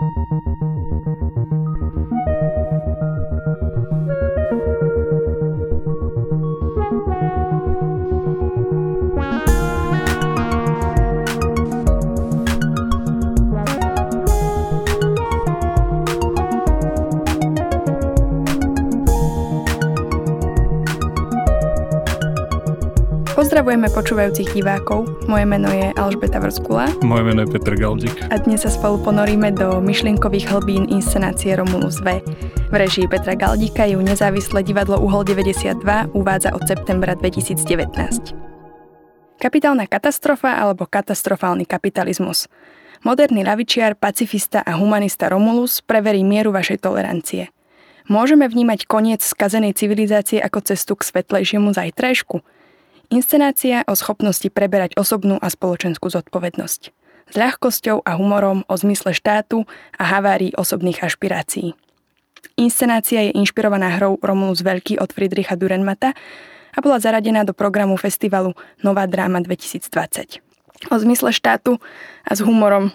Thank you. Pozdravujeme počúvajúcich divákov. Moje meno je Alžbeta Vrskula. Moje meno je Peter Galdík. A dnes sa spolu ponoríme do myšlienkových hlbín inscenácie Romulus V. V režii Petra Galdíka ju nezávislé divadlo Uhol 92 uvádza od septembra 2019. Kapitálna katastrofa alebo katastrofálny kapitalizmus. Moderný lavičiar, pacifista a humanista Romulus preverí mieru vašej tolerancie. Môžeme vnímať koniec skazenej civilizácie ako cestu k svetlejšiemu zajtrajšku – Inscenácia o schopnosti preberať osobnú a spoločenskú zodpovednosť. S ľahkosťou a humorom o zmysle štátu a havárii osobných ašpirácií. Inscenácia je inšpirovaná hrou Romulus Veľký od Friedricha Durenmata a bola zaradená do programu festivalu Nová dráma 2020. O zmysle štátu a s humorom.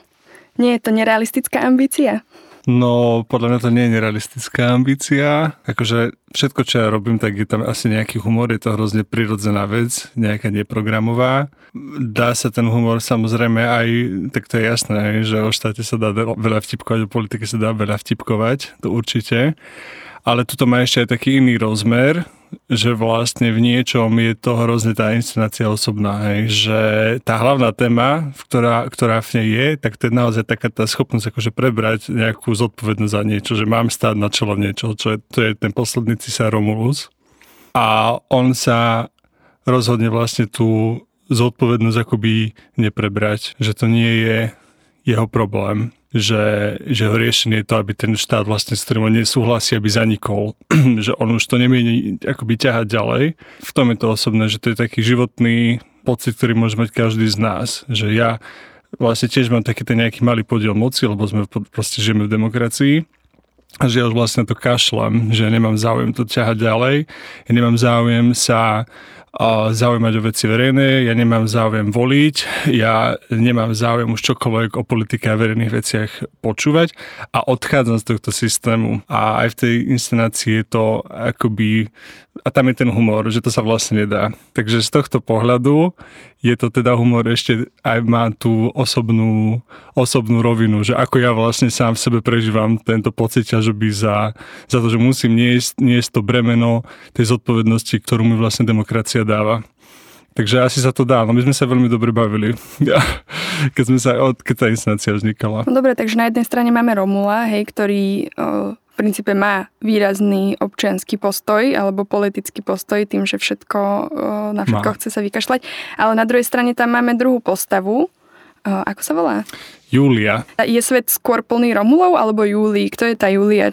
Nie je to nerealistická ambícia? No, podľa mňa to nie je nerealistická ambícia. Akože všetko, čo ja robím, tak je tam asi nejaký humor, je to hrozne prirodzená vec, nejaká neprogramová. Dá sa ten humor samozrejme aj, tak to je jasné, že o štáte sa dá veľa vtipkovať, o politike sa dá veľa vtipkovať, to určite. Ale tuto má ešte aj taký iný rozmer, že vlastne v niečom je to hrozne tá inscenácia osobná, hej, že tá hlavná téma, ktorá, ktorá v nej je, tak to je naozaj taká tá schopnosť akože prebrať nejakú zodpovednosť za niečo, že mám stáť na čelo niečo, čo je, to je ten posledný cisár Romulus. A on sa rozhodne vlastne tú zodpovednosť akoby neprebrať, že to nie je jeho problém že, že ho riešenie je to, aby ten štát vlastne s ktorým on nesúhlasí, aby zanikol, že on už to nemieni akoby ťahať ďalej. V tom je to osobné, že to je taký životný pocit, ktorý môže mať každý z nás, že ja vlastne tiež mám taký ten nejaký malý podiel moci, lebo sme proste žijeme v demokracii. A že ja už vlastne to kašlem, že nemám záujem to ťahať ďalej, ja nemám záujem sa zaujímať o veci verejné, ja nemám záujem voliť, ja nemám záujem už čokoľvek o politike a verejných veciach počúvať. A odchádzam z tohto systému. A aj v tej inscenácii je to akoby, a tam je ten humor, že to sa vlastne nedá. Takže z tohto pohľadu je to teda humor ešte aj má tú osobnú, osobnú rovinu, že ako ja vlastne sám v sebe prežívam tento pocit ťažoby za, za to, že musím niesť, niesť to bremeno tej zodpovednosti, ktorú mi vlastne demokracia dáva. Takže asi sa to dá, no my sme sa veľmi dobre bavili, keď, sme sa, keď tá inscenácia vznikala. No dobre, takže na jednej strane máme Romula, hej, ktorý o, v princípe má výrazný občianský postoj alebo politický postoj tým, že všetko, o, na všetko má. chce sa vykašľať. Ale na druhej strane tam máme druhú postavu, ako sa volá? Júlia. Je svet skôr plný Romulov alebo Júlii? Kto je tá Júlia?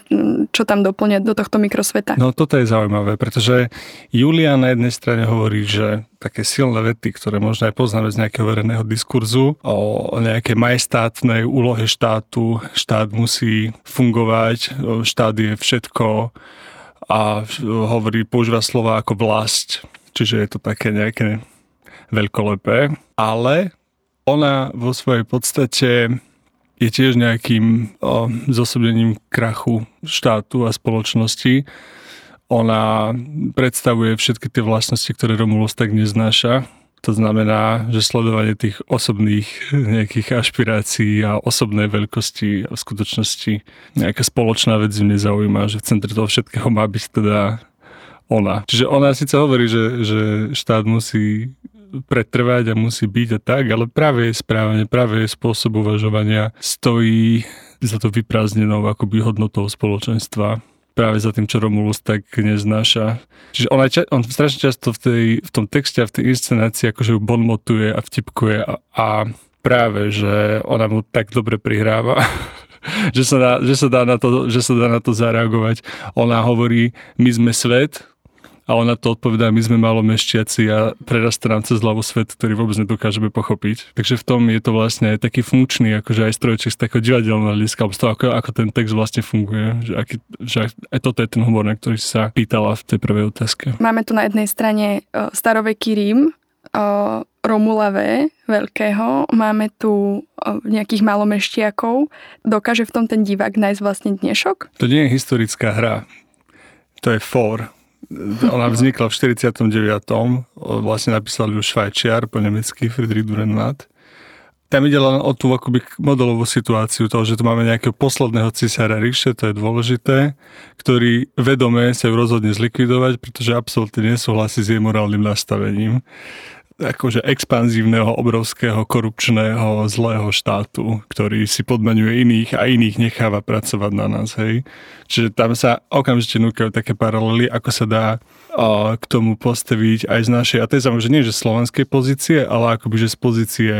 Čo tam doplňa do tohto mikrosveta? No toto je zaujímavé, pretože Júlia na jednej strane hovorí, že také silné vety, ktoré možno aj poznáme z nejakého verejného diskurzu o nejakej majestátnej úlohe štátu. Štát musí fungovať, štát je všetko a hovorí, používa slova ako vlast, čiže je to také nejaké veľkolepé, ale ona vo svojej podstate je tiež nejakým o, zosobením krachu štátu a spoločnosti. Ona predstavuje všetky tie vlastnosti, ktoré Romulus tak neznáša. To znamená, že sledovanie tých osobných nejakých ašpirácií a osobnej veľkosti a v skutočnosti nejaká spoločná vec ju nezaujíma, že v centre toho všetkého má byť teda ona. Čiže ona síce hovorí, že, že štát musí pretrvať a musí byť a tak, ale práve jej správanie, práve jej spôsob uvažovania stojí za to vyprázdnenou akoby hodnotou spoločenstva práve za tým, čo Romulus tak neznáša. Čiže on, aj, on strašne často v, tej, v tom texte a v tej inscenácii akože ju bonmotuje a vtipkuje a, a práve, že ona mu tak dobre prihráva, že sa, dá, že, sa dá na to, že sa dá na to zareagovať. Ona hovorí, my sme svet, a ona to odpovedá, my sme malo mešťaci a prerastá nám cez hlavu svet, ktorý vôbec nedokážeme pochopiť. Takže v tom je to vlastne aj taký funkčný, akože aj strojček z takého divadelného hľadiska, alebo z toho, ako, ako ten text vlastne funguje. Že, aký, že aj, toto je ten humor, na ktorý sa pýtala v tej prvej otázke. Máme tu na jednej strane uh, staroveký Rím, uh, Romula V. veľkého, máme tu nejakých malomeštiakov. Dokáže v tom ten divák nájsť vlastne dnešok? To nie je historická hra. To je for. Ona vznikla v 49. Vlastne napísal ju Švajčiar po nemecky Friedrich Dürrenmatt. Tam ide len o tú akoby modelovú situáciu toho, že tu máme nejakého posledného cisára ríše, to je dôležité, ktorý vedome sa ju rozhodne zlikvidovať, pretože absolútne nesúhlasí s jej morálnym nastavením akože expanzívneho, obrovského, korupčného, zlého štátu, ktorý si podmaňuje iných a iných necháva pracovať na nás, hej. Čiže tam sa okamžite núkajú také paralely, ako sa dá o, k tomu postaviť aj z našej, a to je samozrejme nie že slovenskej pozície, ale akoby že z pozície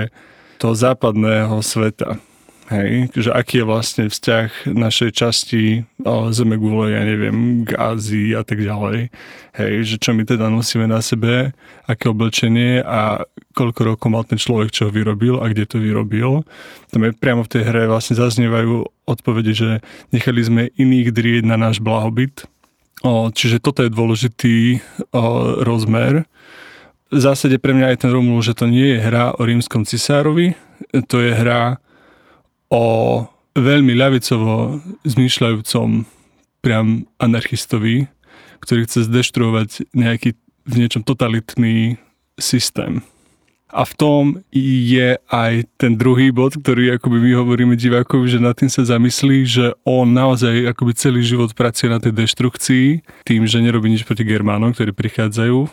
toho západného sveta. Hej, že aký je vlastne vzťah našej časti zeme gule, ja neviem, k Ázii a tak ďalej. Hej, že čo my teda nosíme na sebe, aké oblečenie a koľko rokov mal ten človek, čo ho vyrobil a kde to vyrobil. Tam je priamo v tej hre vlastne zaznievajú odpovede, že nechali sme iných drieť na náš blahobyt. O, čiže toto je dôležitý o, rozmer. V zásade pre mňa je ten Romul, že to nie je hra o rímskom cisárovi, to je hra o veľmi ľavicovo zmýšľajúcom priam anarchistovi, ktorý chce zdeštruovať nejaký v niečom totalitný systém. A v tom je aj ten druhý bod, ktorý akoby my hovoríme divákovi, že nad tým sa zamyslí, že on naozaj akoby celý život pracuje na tej deštrukcii, tým, že nerobí nič proti Germánom, ktorí prichádzajú.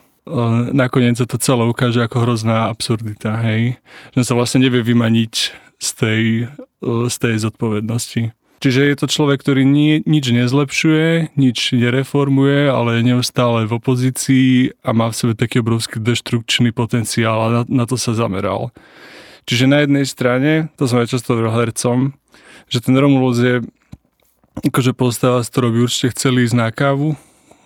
Nakoniec sa to celé ukáže ako hrozná absurdita, hej. Že sa vlastne nevie vymaniť z tej, z tej zodpovednosti. Čiže je to človek, ktorý nie, nič nezlepšuje, nič nereformuje, ale je neustále v opozícii a má v sebe taký obrovský deštrukčný potenciál a na, na to sa zameral. Čiže na jednej strane, to som aj často hovoril hercom, že ten Romulus je akože postáva, z ktorou by určite chceli ísť na kávu,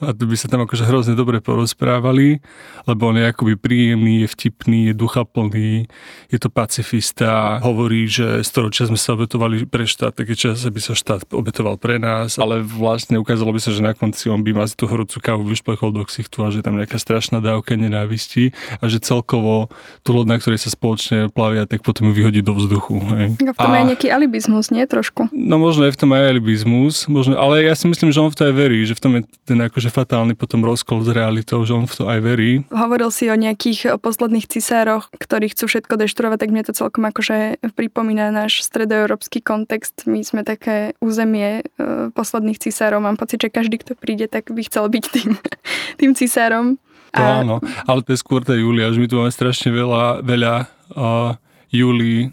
a by sa tam akože hrozne dobre porozprávali, lebo on je akoby príjemný, je vtipný, je duchaplný, je to pacifista, hovorí, že storočia sme sa obetovali pre štát, taký čas, aby sa štát obetoval pre nás, ale vlastne ukázalo by sa, že na konci on by ma tú horúcu kávu vyšplechol do ksichtu a že tam nejaká strašná dávka nenávisti a že celkovo tú loď, na ktorej sa spoločne plavia, tak potom ju vyhodí do vzduchu. Hej. v tom a... je nejaký alibizmus, nie trošku? No možno je v tom aj alibizmus, možno, ale ja si myslím, že on v to aj verí, že v tom je ten akože fatálny potom rozkol s realitou, že on v to aj verí. Hovoril si o nejakých posledných cisároch, ktorí chcú všetko deštruovať, tak mne to celkom akože pripomína náš stredoeurópsky kontext. My sme také územie e, posledných cisárov. Mám pocit, že každý, kto príde, tak by chcel byť tým, tým cisárom. To a... áno, ale to je skôr tá Julia, že my tu máme strašne veľa, veľa uh, Julii.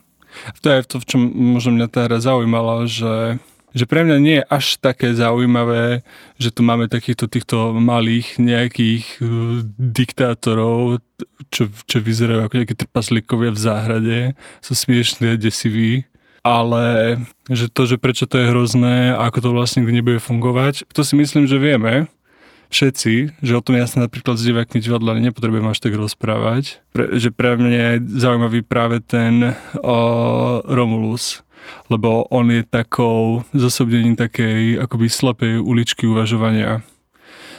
To je to, v čom možno mňa tá hra zaujímala, že že pre mňa nie je až také zaujímavé, že tu máme takýchto týchto malých nejakých uh, diktátorov, čo, čo vyzerajú ako nejaké trpaslíkovia v záhrade, sú smiešní a desiví, ale že to, že prečo to je hrozné ako to vlastne nebude fungovať, to si myslím, že vieme všetci, že o tom ja sa napríklad s divákmi divadla nepotrebujem až tak rozprávať, pre, že pre mňa je zaujímavý práve ten o, Romulus, lebo on je takou zosobnením takej akoby slepej uličky uvažovania.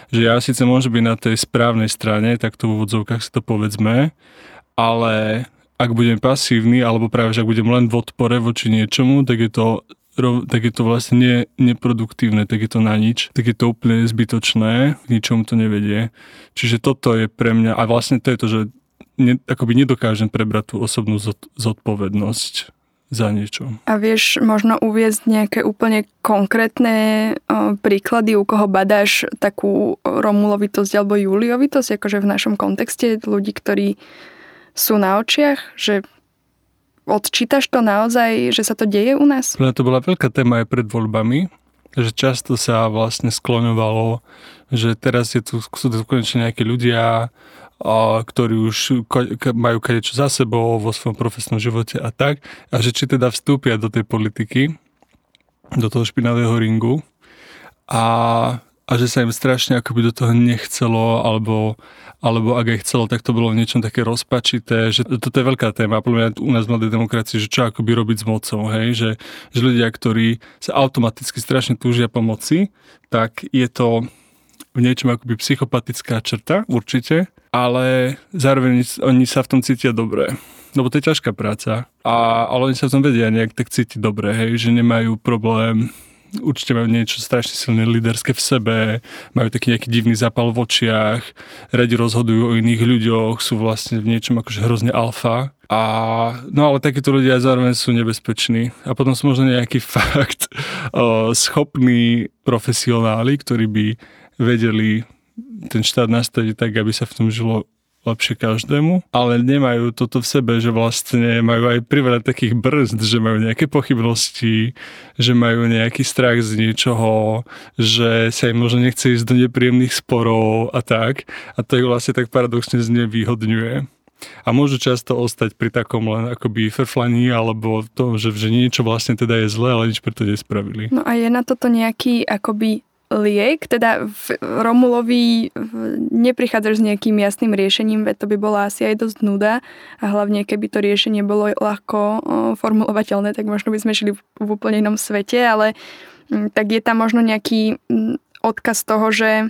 Že ja síce môžem byť na tej správnej strane, tak to v úvodzovkách si to povedzme, ale ak budem pasívny, alebo práve, že ak budem len v odpore voči niečomu, tak je to tak je to vlastne nie, neproduktívne, tak je to na nič, tak je to úplne zbytočné, k ničomu to nevedie. Čiže toto je pre mňa, a vlastne to je to, že ne, akoby nedokážem prebrať tú osobnú zodpovednosť za niečo. A vieš možno uviezť nejaké úplne konkrétne príklady, u koho badáš takú Romulovitosť alebo Juliovitosť, akože v našom kontexte ľudí, ktorí sú na očiach, že odčítaš to naozaj, že sa to deje u nás? Pre to bola veľká téma aj pred voľbami, že často sa vlastne skloňovalo, že teraz je tu, sú tu konečne nejakí ľudia, a, ktorí už majú kadečo za sebou vo svojom profesnom živote a tak, a že či teda vstúpia do tej politiky, do toho špinavého ringu a, a že sa im strašne akoby do toho nechcelo, alebo, alebo ak aj chcelo, tak to bolo v niečom také rozpačité, že toto je veľká téma, podľa mňa u nás v mladej demokracii, že čo akoby robiť s mocou, hej, že, že ľudia, ktorí sa automaticky strašne túžia pomoci, tak je to v niečom akoby psychopatická črta, určite, ale zároveň oni sa v tom cítia dobre. Lebo to je ťažká práca. A, ale oni sa v tom vedia nejak tak cítiť dobre, hej, že nemajú problém určite majú niečo strašne silné líderské v sebe, majú taký nejaký divný zápal v očiach, radi rozhodujú o iných ľuďoch, sú vlastne v niečom akože hrozne alfa. A, no ale takíto ľudia zároveň sú nebezpeční. A potom sú možno nejaký fakt o, schopní profesionáli, ktorí by vedeli ten štát nastaviť tak, aby sa v tom žilo lepšie každému, ale nemajú toto v sebe, že vlastne majú aj priveľa takých brzd, že majú nejaké pochybnosti, že majú nejaký strach z niečoho, že sa im možno nechce ísť do nepríjemných sporov a tak. A to ich vlastne tak paradoxne znevýhodňuje. A môžu často ostať pri takom len akoby frflaní alebo to, že, že niečo vlastne teda je zlé, ale nič preto nespravili. No a je na toto nejaký akoby liek, teda v Romulovi neprichádzaš s nejakým jasným riešením, veď to by bola asi aj dosť nuda a hlavne keby to riešenie bolo ľahko formulovateľné, tak možno by sme žili v úplne inom svete, ale tak je tam možno nejaký odkaz toho, že,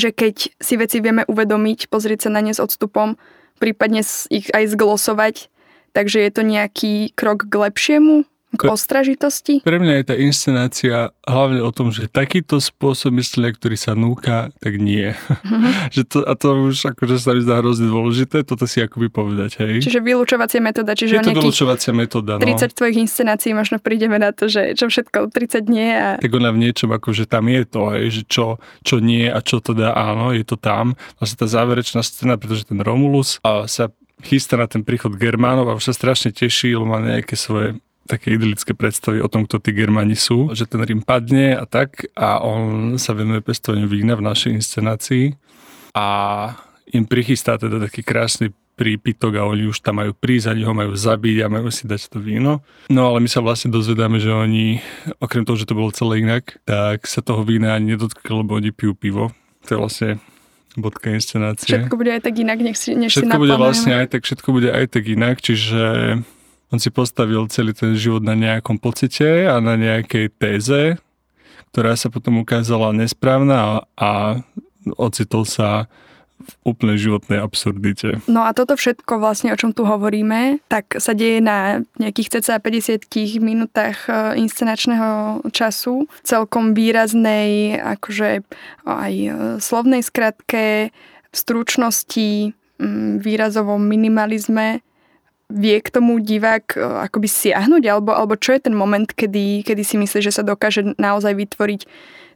že keď si veci vieme uvedomiť, pozrieť sa na ne s odstupom, prípadne ich aj zglosovať, takže je to nejaký krok k lepšiemu? K ostražitosti? Pre mňa je tá inscenácia hlavne o tom, že takýto spôsob myslenia, ktorý sa núka, tak nie. Mm-hmm. že to, a to už akože sa mi zdá hrozne dôležité, toto si akoby povedať, hej. Čiže vylúčovacia metóda, čiže je to vylúčovacia metóda, no. 30 tvojich inscenácií možno prídeme na to, že čo všetko 30 nie a... Tak ona v niečom akože tam je to, hej, že čo, čo nie a čo teda áno, je to tam. Vlastne tá záverečná scéna, pretože ten Romulus a sa chystá na ten príchod Germánov a už sa strašne teší, lebo má nejaké svoje také idylické predstavy o tom, kto tí Germani sú, že ten Rím padne a tak a on sa venuje pestovaniu vína v našej inscenácii a im prichystá teda taký krásny prípitok a oni už tam majú prísť, ani ho majú zabiť a majú si dať to víno. No ale my sa vlastne dozvedáme, že oni, okrem toho, že to bolo celé inak, tak sa toho vína ani nedotkli, lebo oni pijú pivo. To je vlastne bodka inscenácie. Všetko bude aj tak inak, nech si, než všetko si bude vlastne aj tak, všetko bude aj tak inak, čiže on si postavil celý ten život na nejakom pocite a na nejakej téze, ktorá sa potom ukázala nesprávna a, ocitol sa v úplnej životnej absurdite. No a toto všetko vlastne, o čom tu hovoríme, tak sa deje na nejakých cca 50 minútach e, inscenačného času, celkom výraznej, akože aj e, slovnej skratke, stručnosti, výrazovom minimalizme vie k tomu divák e, akoby siahnuť, alebo, alebo čo je ten moment, kedy, kedy si myslí, že sa dokáže naozaj vytvoriť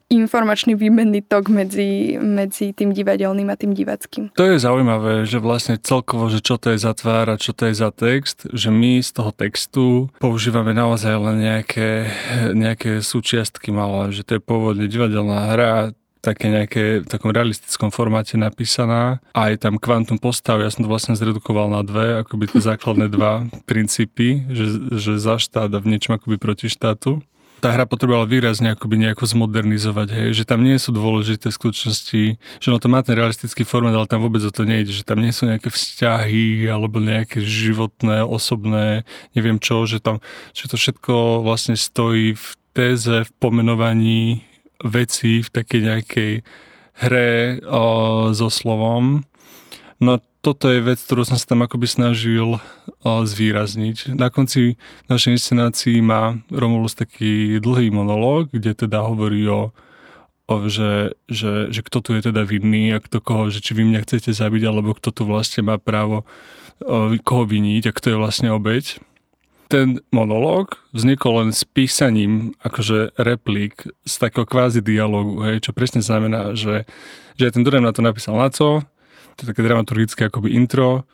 informačný výmenný tok medzi, medzi tým divadelným a tým divackým. To je zaujímavé, že vlastne celkovo, že čo to je za tvár a čo to je za text, že my z toho textu používame naozaj len nejaké, nejaké súčiastky malé, že to je pôvodne divadelná hra, také nejaké v takom realistickom formáte napísaná a je tam kvantum postav, ja som to vlastne zredukoval na dve, akoby tie základné dva princípy, že, že za štát a v niečom akoby proti štátu. Tá hra potrebovala výrazne akoby nejako zmodernizovať, hej, že tam nie sú dôležité skutočnosti, že no to má ten realistický formát, ale tam vôbec o to nejde, že tam nie sú nejaké vzťahy alebo nejaké životné, osobné, neviem čo, že tam, že to všetko vlastne stojí v téze, v pomenovaní veci v takej nejakej hre o, so slovom. No toto je vec, ktorú som sa tam akoby snažil o, zvýrazniť. Na konci našej inscenácii má Romulus taký dlhý monológ, kde teda hovorí o, o že, že, že kto tu je teda vinný a kto koho, že či vy mňa chcete zabiť, alebo kto tu vlastne má právo o, koho viniť a kto je vlastne obeď ten monológ vznikol len s písaním akože replik z takého kvázi dialogu, hej, čo presne znamená, že, že ten Durem na to napísal na co, to je také dramaturgické akoby intro,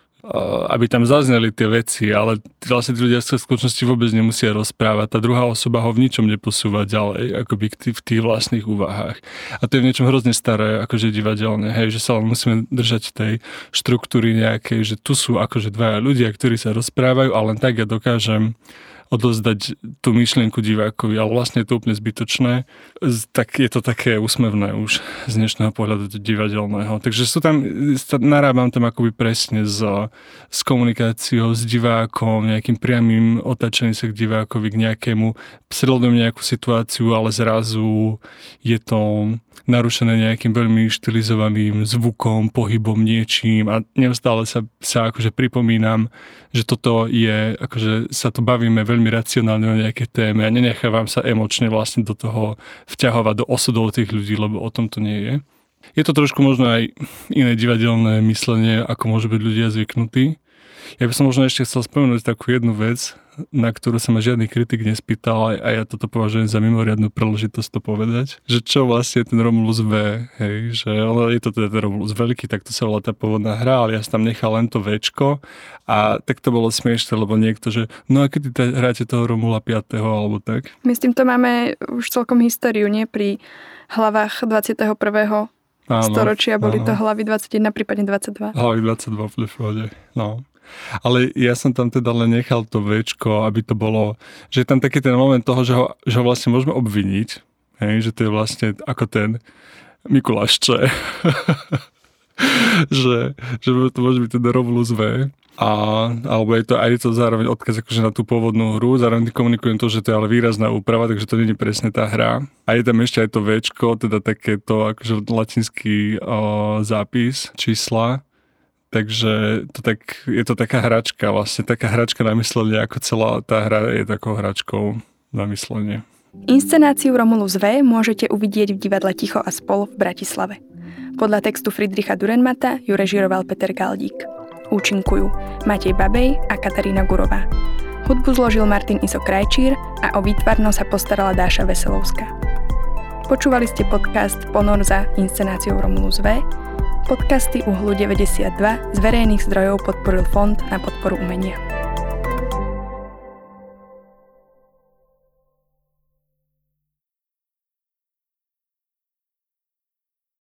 aby tam zazneli tie veci, ale vlastne tí ľudia sa v skutočnosti vôbec nemusia rozprávať. Tá druhá osoba ho v ničom neposúva ďalej, akoby v tých vlastných úvahách. A to je v niečom hrozne staré, akože divadelné, hej, že sa len musíme držať tej štruktúry nejakej, že tu sú akože dvaja ľudia, ktorí sa rozprávajú a len tak ja dokážem odozdať tú myšlienku divákovi, ale vlastne je to úplne zbytočné, tak je to také úsmevné už z dnešného pohľadu divadelného. Takže sú tam, narábam tam akoby presne s, s komunikáciou s divákom, nejakým priamým otačením sa k divákovi, k nejakému, sledujem nejakú situáciu, ale zrazu je to narušené nejakým veľmi štilizovaným zvukom, pohybom, niečím a neustále sa, sa akože pripomínam, že toto je, akože sa tu bavíme veľmi racionálne o nejaké téme a nenechávam sa emočne vlastne do toho vťahovať do osudov tých ľudí, lebo o tom to nie je. Je to trošku možno aj iné divadelné myslenie, ako môžu byť ľudia zvyknutí. Ja by som možno ešte chcel spomenúť takú jednu vec, na ktorú sa ma žiadny kritik nespýtal a ja toto považujem za mimoriadnú príležitosť to povedať, že čo vlastne ten Romulus V, hej, že ale je to teda ten Romulus veľký, tak to sa volá tá pôvodná hra, ale ja som tam nechal len to Včko a tak to bolo smiešne, lebo niekto, že no a kedy hráte toho Romula 5. alebo tak. My s týmto máme už celkom históriu, nie? Pri hlavách 21. Áno, storočia boli áno. to hlavy 21, prípadne 22. Hlavy 22 v no. Ale ja som tam teda len nechal to večko, aby to bolo, že je tam taký ten moment toho, že ho, že ho vlastne môžeme obviniť, hej, že to je vlastne ako ten Mikulášče. že, že to môže byť ten Romulus V. A, alebo je to aj to zároveň odkaz akože na tú pôvodnú hru, zároveň komunikujem to, že to je ale výrazná úprava, takže to je presne tá hra. A je tam ešte aj to Včko, teda takéto akože latinský o, zápis, čísla. Takže to tak, je to taká hračka, vlastne taká hračka na myslenie, ako celá tá hra je takou hračkou na myslenie. Inscenáciu Romulus V môžete uvidieť v divadle Ticho a spol v Bratislave. Podľa textu Friedricha Durenmata ju režiroval Peter Galdík. Účinkujú Matej Babej a Katarína Gurová. Hudbu zložil Martin Iso Krajčír a o výtvarno sa postarala Dáša Veselovská. Počúvali ste podcast Ponor za inscenáciou Romulus V. Podcasty Uhlu 92 z verejných zdrojov podporil Fond na podporu umenia.